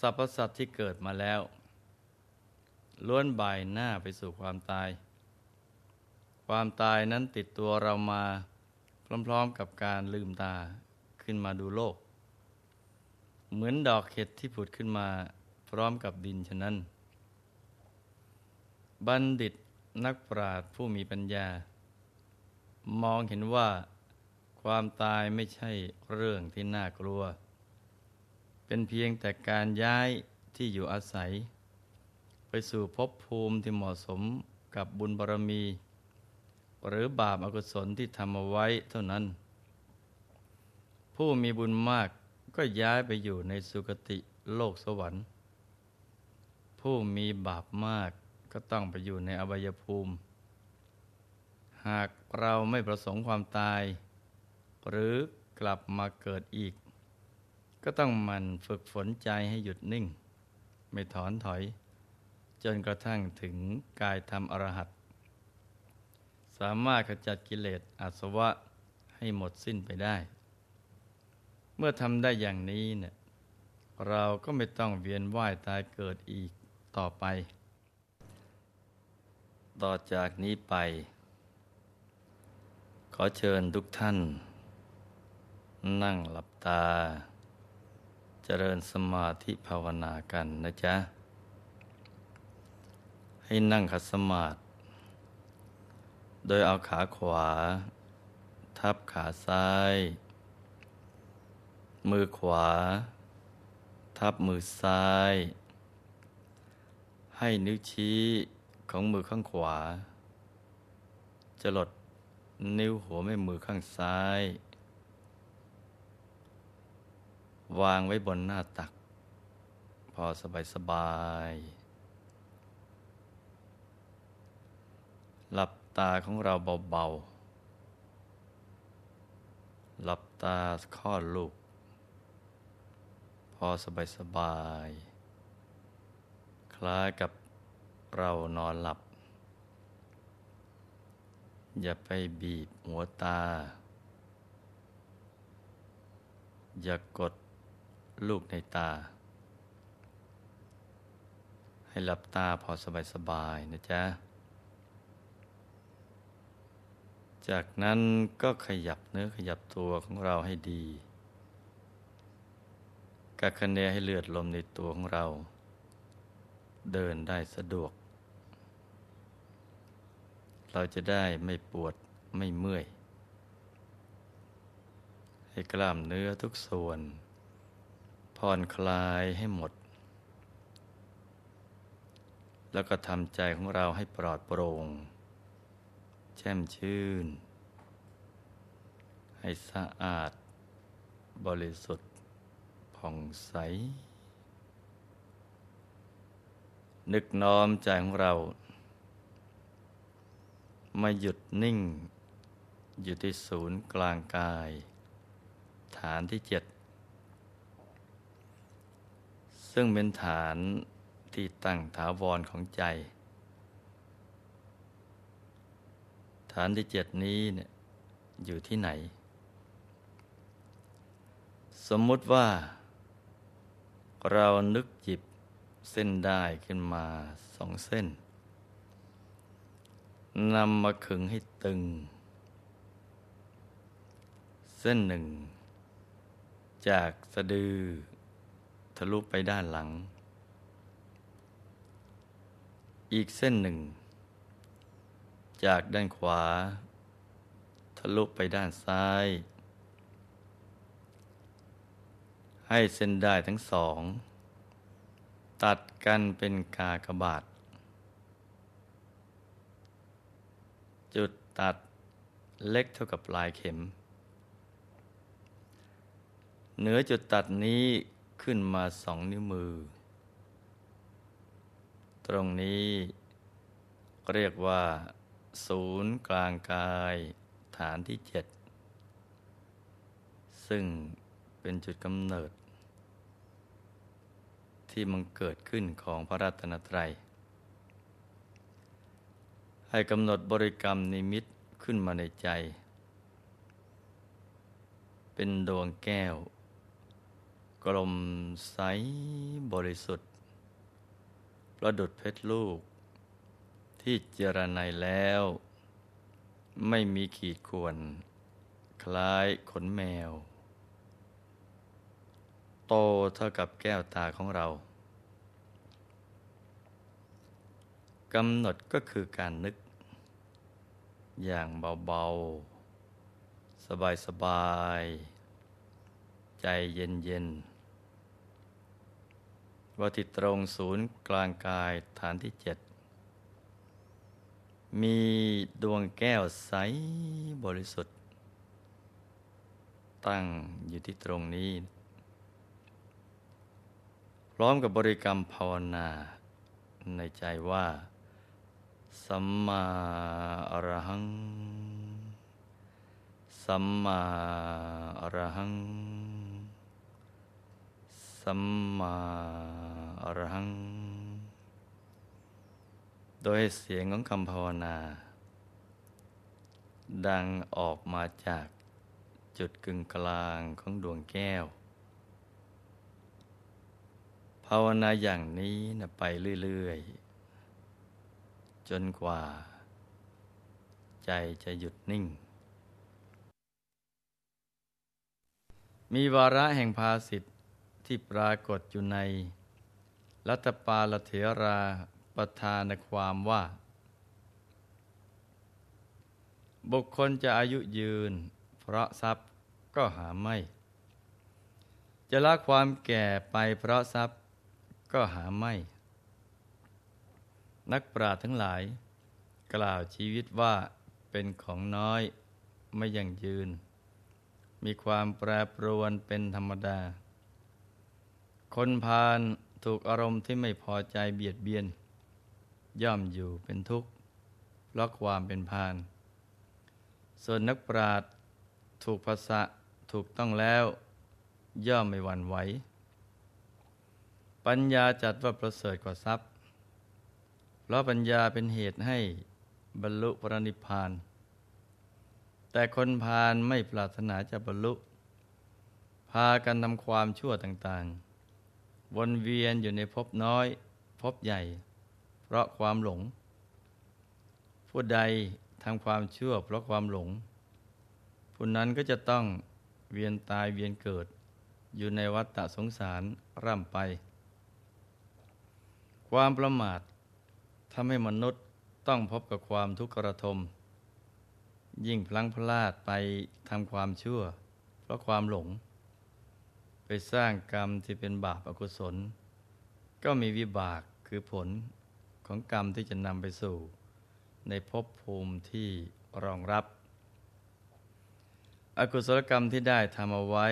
สรรพสัตว์ที่เกิดมาแล้ว ล้วนบ่ายหน้าไปสู่ความตาย ความตายนั้นติดตัวเรามาพร้อมๆกับการลืมตาขึ้นมาดูโลก เหมือนดอกเห็ดที่ผุดขึ้นมาพร้อมกับดินฉะนั้น บัณฑิตนักปราชญ์ผู้มีปัญญา มองเห็นว่าความตายไม่ใช่เรื่องที่น่ากลัว เป็นเพียงแต่การย้ายที่อยู่อาศัย ไปสู่ภพภูมิที่เหมาะสมกับบุญบารมี หรือบาปอกุศลที่ทำเอาไว้เท่านั้น ผู้มีบุญมากก็ย้ายไปอยู่ในสุคติโลกสวรรค์ ผู้มีบาปมากก็ต้องไปอยู่ในอบายภูมิ หากเราไม่ประสงค์ความตาย หรือกลับมาเกิดอีก ก็ต้องมันฝึกฝนใจให้หยุดนิ่ง ไม่ถอนถอย จนกระทั่งถึงกายธรรมอรหัตสามารถขจัดกิเลสอาสวะให้หมดสิ้นไปได้ เมื่อทำได้อย่างนี้เนี่ยเราก็ไม่ต้องเวียนว่ายตายเกิดอีกต่อไป ต่อจากนี้ไป ขอเชิญทุกท่าน นั่งหลับตา เจริญสมาธิภาวนากันนะจ๊ะ ให้นั่งขัดสมาธิโดยเอาขาขวา ทับขาซ้าย มือขวา ทับมือซ้าย ให้นิ้วชี้ของมือข้างขวา จะหลดนิ้วหัวแม่มือข้างซ้าย วางไว้บนหน้าตัก พอสบายสบาย หลับตาของเราเบาๆ หลับตาข้อลูก พอสบายสบาย คล้ายกับเรานอนหลับ อย่าไปบีบหัวตา อย่ากกด ลูกในตา ให้หลับตาพอสบายๆนะจ๊ะ จากนั้นก็ขยับเนื้อขยับตัวของเราให้ดีกักคะแนให้เลือดลมในตัวของเรา เดินได้สะดวก เราจะได้ไม่ปวดไม่เมื่อย ให้กล้ามเนื้อทุกส่วน ผ่อนคลายให้หมด แล้วก็ทำใจของเราให้ปลอดโปร่ง แช่มชื่น ให้สะอาด บริสุทธิ์ผ่องใส นึกน้อมใจของเรา มาหยุดนิ่ง อยู่ที่ศูนย์กลางกาย ฐานที่เจ็ด ซึ่งเป็นฐานที่ตั้งถาวรของใจ ฐานที่เจ็ดนี้เนี่ยอยู่ที่ไหน สมมุติว่า เรานึกจิบเส้นได้ขึ้นมาสองเส้นนำมาขึงให้ตึง เส้นหนึ่ง จากสะดือะลุไปด้านหลัง อีกเส้นหนึ่ง จากด้านขวา ทะลุไปด้านซ้าย ให้เส้นได้ทั้งสอง ตัดกันเป็นกากบาท จุดตัดเล็กเท่ากับลายเข็ม เหนือจุดตัดนี้ ขึ้นมาสองนิ้วมือ ตรงนี้เรียกว่า ศูนย์กลางกายฐานที่เจ็ดซึ่งเป็นจุดกำเนิด ที่มันเกิดขึ้นของพระรัตนตรัย ให้กำหนดบริกรรมนิมิตขึ้นมาในใจ เป็นดวงแก้ว กลมใสบริสุทธิ์ ประดุดเพชรลูก ที่เจรไนแล้ว ไม่มีขีดข่วน คล้ายขนแมว โตเท่ากับแก้วตาของเรากำหนดก็คือการนึก อย่างเบา ๆ สบาย ๆ ใจเย็น ๆ ว่าที่ตรงศูนย์กลางกายฐานที่เจ็ดมีดวงแก้วใสบริสุทธิ์ ตั้งอยู่ที่ตรงนี้ พร้อมกับบริกรรมภาวนาในใจว่า สัมมาอรหัง สัมมาอรหัง สัมมาอรหัง โดยเสียงของคำภาวนา ดังออกมาจากจุดกึ่งกลางของดวงแก้ว ภาวนาอย่างนี้นะไปเรื่อย ๆ จนกว่า ใจจะหยุดนิ่งมีวาระแห่งภาสิทธ ที่ปรากฏอยู่ใน รัตปาลเถราประธานความว่า บุคคลจะอายุยืน เพราะทรัพย์ก็หาไม่ จะละความแก่ไปเพราะทรัพย์ก็หาไม่ นักปราชญ์ทั้งหลาย กล่าวชีวิตว่าเป็นของน้อยไม่ยั่งยืน มีความแปรปรวนเป็นธรรมดา คนพาลถูกอารมณ์ที่ไม่พอใจเบียดเบียน ย่อมอยู่เป็นทุกข์เพราะความเป็นพาลส่วนนักปราชญ์ถูกภาษะถูกต้องแล้ว ย่อมไม่หวั่นไหวปัญญาจัดว่าประเสริฐกว่าทรัพย์ เพราะปัญญาเป็นเหตุให้บรรลุพระนิพพาน แต่คนพาลไม่ปรารถนาจะบรรลุ พากันทำความชั่วต่างๆ วนเวียนอยู่ในภพน้อยภพใหญ่ เพราะความหลง ผู้ใดทำความชั่วเพราะความหลง ผู้นั้นก็จะต้องเวียนตายเวียนเกิด อยู่ในวัฏฏะสงสารร่ำไป ความประมาททำให้มนุษย์ต้องพบกับความทุกข์กระทม ยิ่งพลังพลาดไปทำความชั่ว เพราะความหลง ไปสร้างกรรมที่เป็นบาปอกุศล ก็มีวิบากคือผลของกรรมที่จะนำไปสู่ ในภพภูมิที่รองรับ อกุศลกรรมที่ได้ทำเอาไว้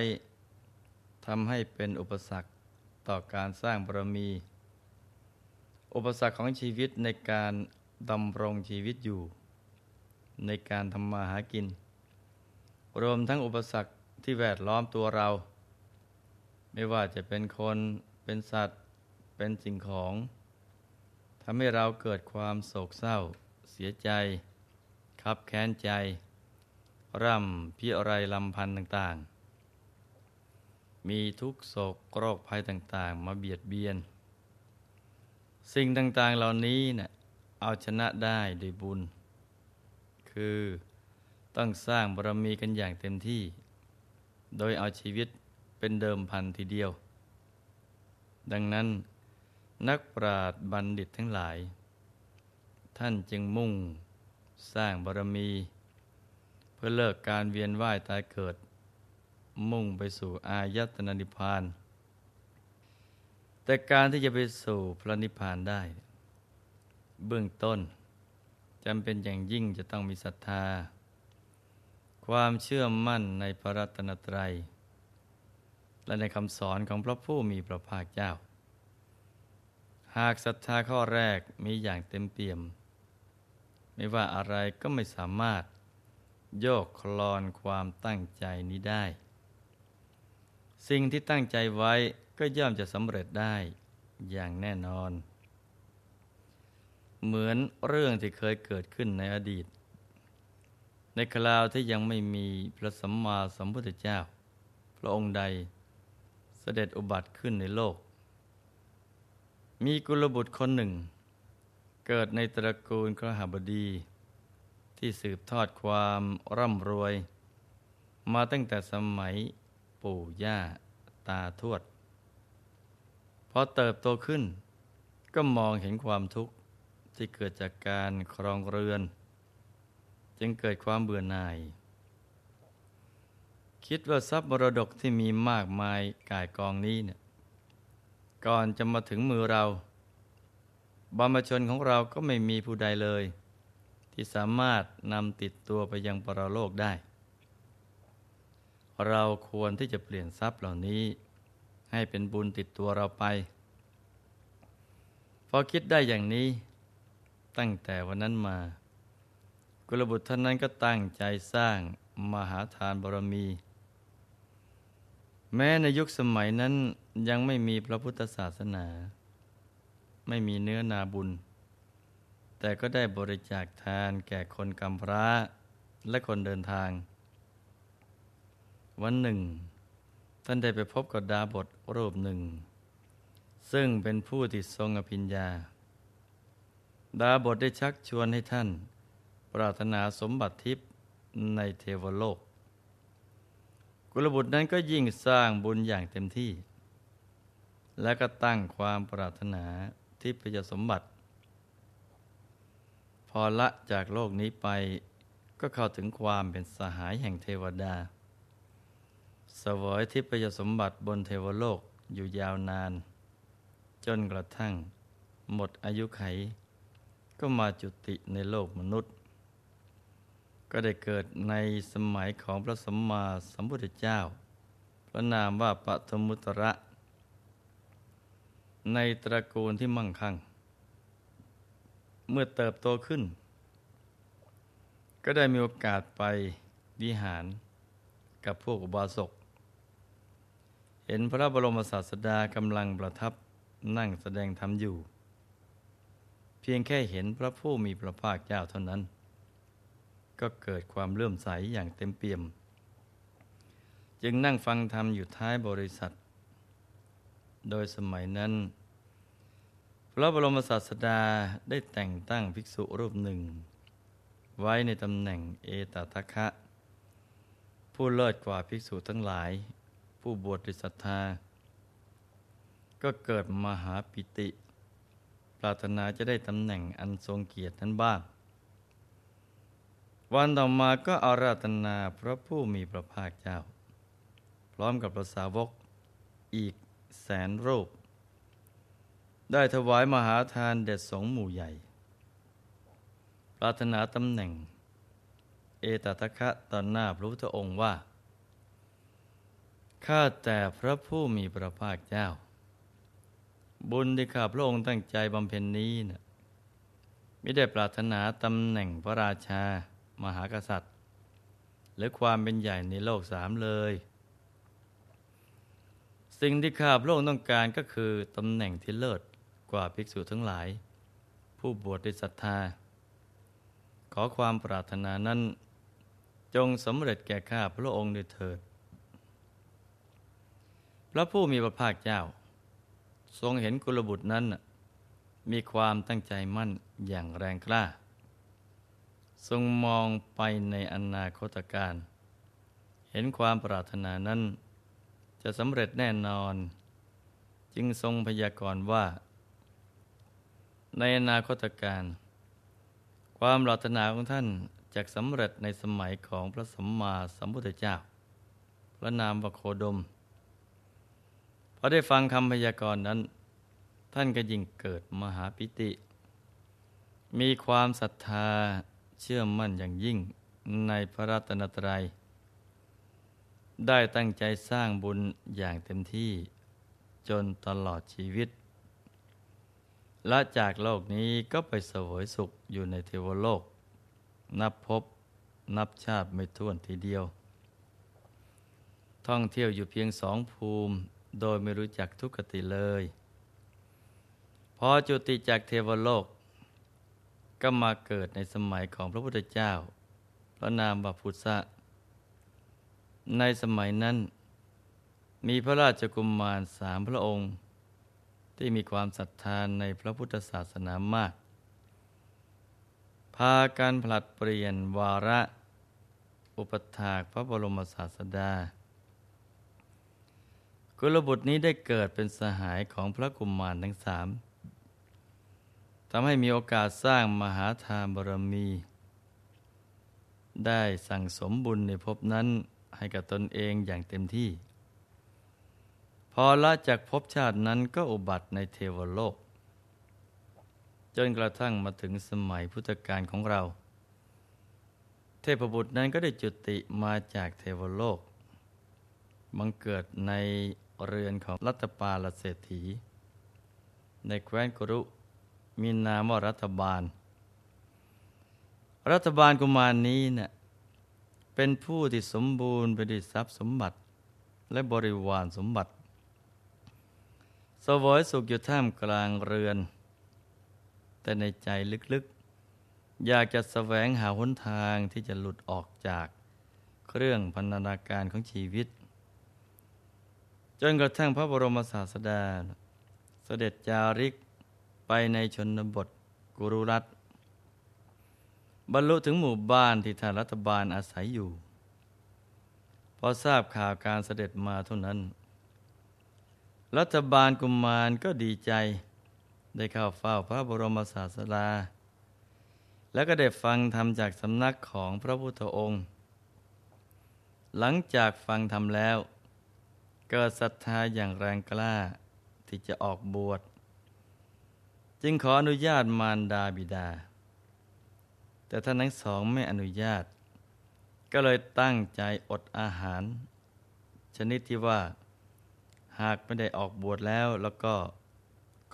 ทำให้เป็นอุปสรรคต่อการสร้างบารมี อุปสรรคของชีวิตในการดำรงชีวิตอยู่ ในการทำมาหากิน รวมทั้งอุปสรรคที่แวดล้อมตัวเรา ไม่ว่าจะเป็นคนเป็นสัตว์ เป็นสิ่งของทำให้เราเกิดความโศกเศร้า เสียใจ คับแค้นใจ ร่ำพิอะไรลำพันธ์ต่าง ๆ มีทุกโศกโรคภัยต่างๆ มาเบียดเบียน สิ่งต่างๆเหล่านี้เนะ่ยเอาชนะได้ด้วยบุญ คือต้องสร้างบารมีกันอย่างเต็มที่ โดยเอาชีวิต เป็นเดิมพันทีเดียว ดังนั้นนักปราชญ์บัณฑิตทั้งหลาย ท่านจึงมุ่งสร้างบารมี เพื่อเลิกการเวียนว่ายตายเกิด มุ่งไปสู่อายตนะนิพพาน แต่การที่จะไปสู่พระนิพพานได้ เบื้องต้นจำเป็นอย่างยิ่งจะต้องมีศรัทธา ความเชื่อมั่นในพระรัตนตรัย และในคำสอนของพระผู้มีพระภาคเจ้า หากศรัทธาข้อแรกมีอย่างเต็มเปี่ยม ไม่ว่าอะไรก็ไม่สามารถโยกคลอนความตั้งใจนี้ได้ สิ่งที่ตั้งใจไว้ก็ย่อมจะสำเร็จได้อย่างแน่นอน เหมือนเรื่องที่เคยเกิดขึ้นในอดีต ในคราวที่ยังไม่มีพระสัมมาสัมพุทธเจ้า พระองค์ใด ด็จอุบัติขึ้นในโลก มีกุลบุตรคนหนึ่ง เกิดในตระกูลครหบดี ที่สืบทอดความร่ำรวย มาตั้งแต่สมัยปู่ย่าตาทวด พอเติบโตขึ้น ก็มองเห็นความทุกข์ที่เกิดจากการครองเรือน จึงเกิดความเบื่อหน่าย คิดว่าทรัพย์มรดกที่มีมากมายกายกองนี้เนี่ยก่อนจะมาถึงมือเราบรรพชนของเราก็ไม่มีผู้ใดเลย ที่สามารถนำติดตัวไปยังปรโลกได้ เราควรที่จะเปลี่ยนทรัพย์เหล่านี้ ให้เป็นบุญติดตัวเราไป พอคิดได้อย่างนี้ ตั้งแต่วันนั้นมา กุลบุตรท่านนั้นก็ตั้งใจสร้างมหาทานบารมี แม้ในยุคสมัยนั้นยังไม่มีพระพุทธศาสนา ไม่มีเนื้อนาบุญ แต่ก็ได้บริจาคทานแก่คนกำพร้าและคนเดินทาง วันหนึ่ง ท่านได้ไปพบกับดาบทรูปหนึ่ง ซึ่งเป็นผู้ที่ทรงอภิญญา ดาบทได้ชักชวนให้ท่าน ปรารถนาสมบัติทิพย์ในเทวโลก กุลบุตรนั้นก็ยิ่งสร้างบุญอย่างเต็มที่ และก็ตั้งความปรารถนาทิพยสมบัติ พอละจากโลกนี้ไปก็เข้าถึงความเป็นสหายแห่งเทวดา สวยทิพยสมบัติบนเทวโลกอยู่ยาวนาน จนกระทั่งหมดอายุไข ก็มาจุติในโลกมนุษย์ ก็ได้เกิดในสมัยของพระสัมมาสัมพุทธเจ้า พระนามว่าปฐมุตระ ในตระกูลที่มั่งคั่ง เมื่อเติบโตขึ้น ก็ได้มีโอกาสไปวิหารกับพวกอุบาสก เห็นพระบรมศาสดากำลังประทับนั่งแสดงธรรมอยู่ เพียงแค่เห็นพระผู้มีพระภาคเจ้าเท่านั้น ก็เกิดความเลื่อมใสอย่างเต็มเปี่ยม จึงนั่งฟังธรรมอยู่ท้ายบริษัท โดยสมัยนั้น พระบรมศาสดาได้แต่งตั้งภิกษุรูปหนึ่ง ไว้ในตำแหน่งเอตทัคคะ ผู้เลิศกว่าภิกษุทั้งหลาย ผู้บวชด้วยศรัทธา ก็เกิดมหาปิติ ปรารถนาจะได้ตำแหน่งอันทรงเกียรตินั้นบ้าง วันต่อมาก็อาราธนาพระผู้มีพระภาคเจ้า พร้อมกับพระสาวกอีกแสนรูป ได้ถวายมหาทานเด็ดสงหมู่ใหญ่ ปรารถนาตำแหน่ง เอตตะคะตอนหน้าพระพุทธองค์ว่า ข้าแต่พระผู้มีพระภาคเจ้า บุญที่ข้าพระองค์ตั้งใจบำเพ็ญนี้นะไม่ได้ปรารถนาตำแหน่งพระราชา มหากษัตริย์ หรือความเป็นใหญ่ในโลกสามเลย สิ่งที่ข้าพระองค์ต้องการก็คือตำแหน่งที่เลิศกว่าภิกษุทั้งหลาย ผู้บวชด้วยศรัทธา ขอความปรารถนานั้นจงสำเร็จแก่ข้าพระองค์ด้วยเถิด พระผู้มีพระภาคเจ้า ทรงเห็นกุลบุตรนั้นมีความตั้งใจมั่นอย่างแรงกล้า ทรงมองไปในอนาคตการ เห็นความปรารถนานั้น จะสำเร็จแน่นอน จึงทรงพยากรณ์ว่า ในอนาคตการ ความปรารถนาของท่านจะสำเร็จในสมัยของพระสัมมาสัมพุทธเจ้า พระนามวโคดมพอได้ฟังคำพยากรณ์นั้น ท่านก็ยิ่งเกิดมหาปิติ มีความศรัทธา เชื่อมั่นอย่างยิ่งในพระรัตนตรัย ได้ตั้งใจสร้างบุญอย่างเต็มที่จนตลอดชีวิต และจากโลกนี้ก็ไปเสวยสุขอยู่ในเทวโลก นับพบนับชาติไม่ท้วนทีเดียว ท่องเที่ยวอยู่เพียงสองภูมิโดยไม่รู้จักทุกขติเลย พอจุติจากเทวโลก ก็มาเกิดในสมัยของพระพุทธเจ้า พระนามบัพุทธะในสมัยนั้น มีพระราชกุมมารสามพระองค์ ที่มีความศรัทธานในพระพุทธศาสนามาก พาการผลัดเปลี่ยนวาระ อุปถากพระบรมศาสดากุลบุตรนี้ได้เกิดเป็นสหายของพระกุมมารทั้งสาม ทำให้มีโอกาสสร้างมหาทานบารมี ได้สั่งสมบุญในภพนั้นให้กับตนเองอย่างเต็มที่ พอละจากภพชาตินั้นก็อุบัติในเทวโลก จนกระทั่งมาถึงสมัยพุทธกาลของเรา เทพบุตรนั้นก็ได้จุติมาจากเทวโลก บังเกิดในเรือนของรัตปาลเศรษฐี ในแคว้นกรุ มีนามว่ารัฐบาล รัฐบาลกุมารนี้เนะี่ยเป็นผู้ที่สมบูรณ์ไปด้วยทรัพย์สมบัติ และบริวารสมบัติสวยสุขอยู่ท่ามกลางเรือน แต่ในใจลึกๆ อยากจะสแสวงหาหนทางที่จะหลุดออกจากเครื่องพันนาการของชีวิต จนกระทั่งพระบรมศาสดา เสด็จจาริก ไปในชนบทกุรุรัตบรรลุถึงหมู่บ้านที่ทานรัฐบาลอาศัยอยู่ พอทราบข่าวการเสด็จมาเท่านั้น รัฐบาลกุมมารก็ดีใจ ได้เข้าเฝ้าพระบรมศาสดาแล้วก็ได้ฟังธรรมจากสำนักของพระพุทธองค์ หลังจากฟังธรรมแล้ว เกิดศรัทธาอย่างแรงกล้าที่จะออกบวช จึงขออนุญาตมารดาบิดา แต่ท่านทั้งสองไม่อนุญาต ก็เลยตั้งใจอดอาหาร ชนิดที่ว่า หากไม่ได้ออกบวชแล้วแล้วก็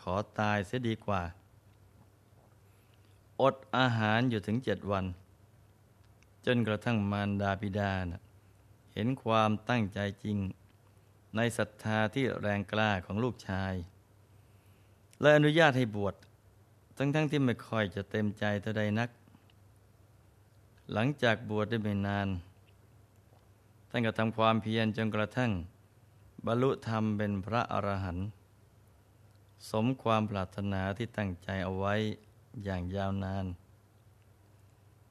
ขอตายเสียดีกว่า อดอาหารอยู่ถึงเจ็ดวัน จนกระทั่งมารดาบิดานะเห็นความตั้งใจจริง ในศรัทธาที่แรงกล้าของลูกชาย และอนุญาตให้บวชทั้งๆทที่ไม่ค่อยจะเต็มใจเท่าใดนัก หลังจากบวชได้ไม่นาน ท่านก็ทำความเพียรจนกระทั่ง บรรลุธรรมเป็นพระอรหันต์สมความปรารถนาที่ตั้งใจเอาไว้อย่างยาวนาน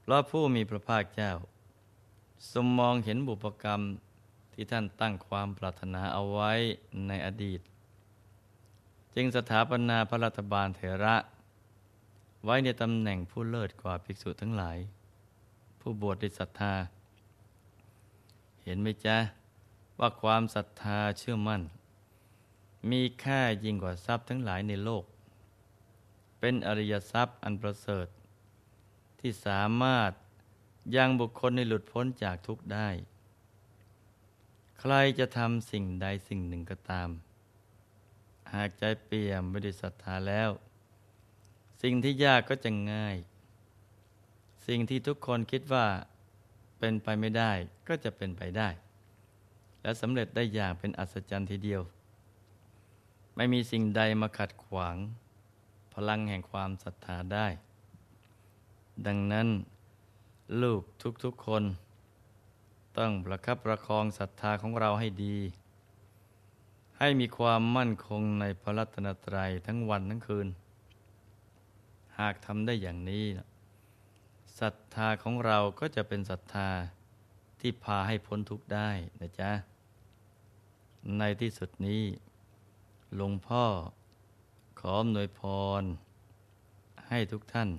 เพราะผู้มีพระภาคเจ้าสมมองเห็นบุพกรรมที่ท่านตั้งความปรารถนาเอาไว้ในอดีต จึงสถาปนาพระรัฐบาลเถระ ไว้ในตำแหน่งผู้เลิศกว่าภิกษุทั้งหลาย ผู้บวชด้วยศรัทธา เห็นไหมจ๊ะ ว่าความศรัทธาเชื่อมั่น มีค่ายิ่งกว่าทรัพย์ทั้งหลายในโลก เป็นอริยทรัพย์อันประเสริฐ ที่สามารถยังบุคคลในหลุดพ้นจากทุกข์ได้ ใครจะทำสิ่งใดสิ่งหนึ่งก็ตาม หากใจเปี่ยมไม่ได้ศรัทธาแล้ว สิ่งที่ยากก็จะง่าย สิ่งที่ทุกคนคิดว่าเป็นไปไม่ได้ก็จะเป็นไปได้ และสำเร็จได้อย่างเป็นอัศจรรย์ทีเดียว ไม่มีสิ่งใดมาขัดขวาง พลังแห่งความศรัทธาได้ ดังนั้น ลูกทุกๆคน ต้องประคับประคองศรัทธาของเราให้ดี ให้มีความมั่นคงในพระรัตนตรัยทั้งวันทั้งคืน หากทำได้อย่างนี้ศรัทธาของเราก็จะเป็นศรัทธาที่พาให้พ้นทุกข์ได้นะจ๊ะ ในที่สุดนี้หลวงพ่อขออำนวยพร ให้ทุกท่าน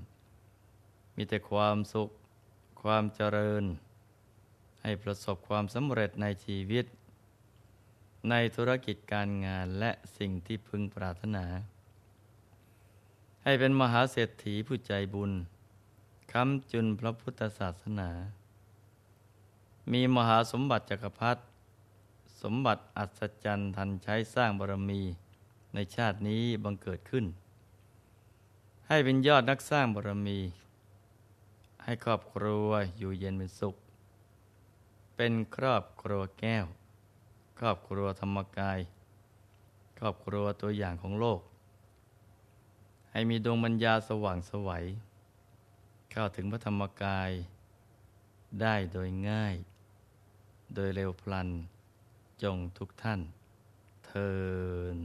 มีแต่ความสุข ความเจริญ ให้ประสบความสำเร็จในชีวิต ในธุรกิจการงานและสิ่งที่พึงปรารถนา ให้เป็นมหาเศรษฐีผู้ใจบุญคำจุนพระพุทธศาสนา มีมหาสมบัติจักรพรรดิสมบัติอัศจรรย์ทันใช้สร้างบารมีในชาตินี้บังเกิดขึ้น ให้เป็นยอดนักสร้างบารมี ให้ครอบครัวอยู่เย็นเป็นสุข เป็นครอบครัวแก้ว ครอบครัวธรรมกาย ครอบครัวตัวอย่างของโลก ให้มีดวงปัญญาสว่างสวัย เข้าถึงพระธรรมกาย ได้โดยง่าย โดยเร็วพลัน จงทุกท่าน เทิน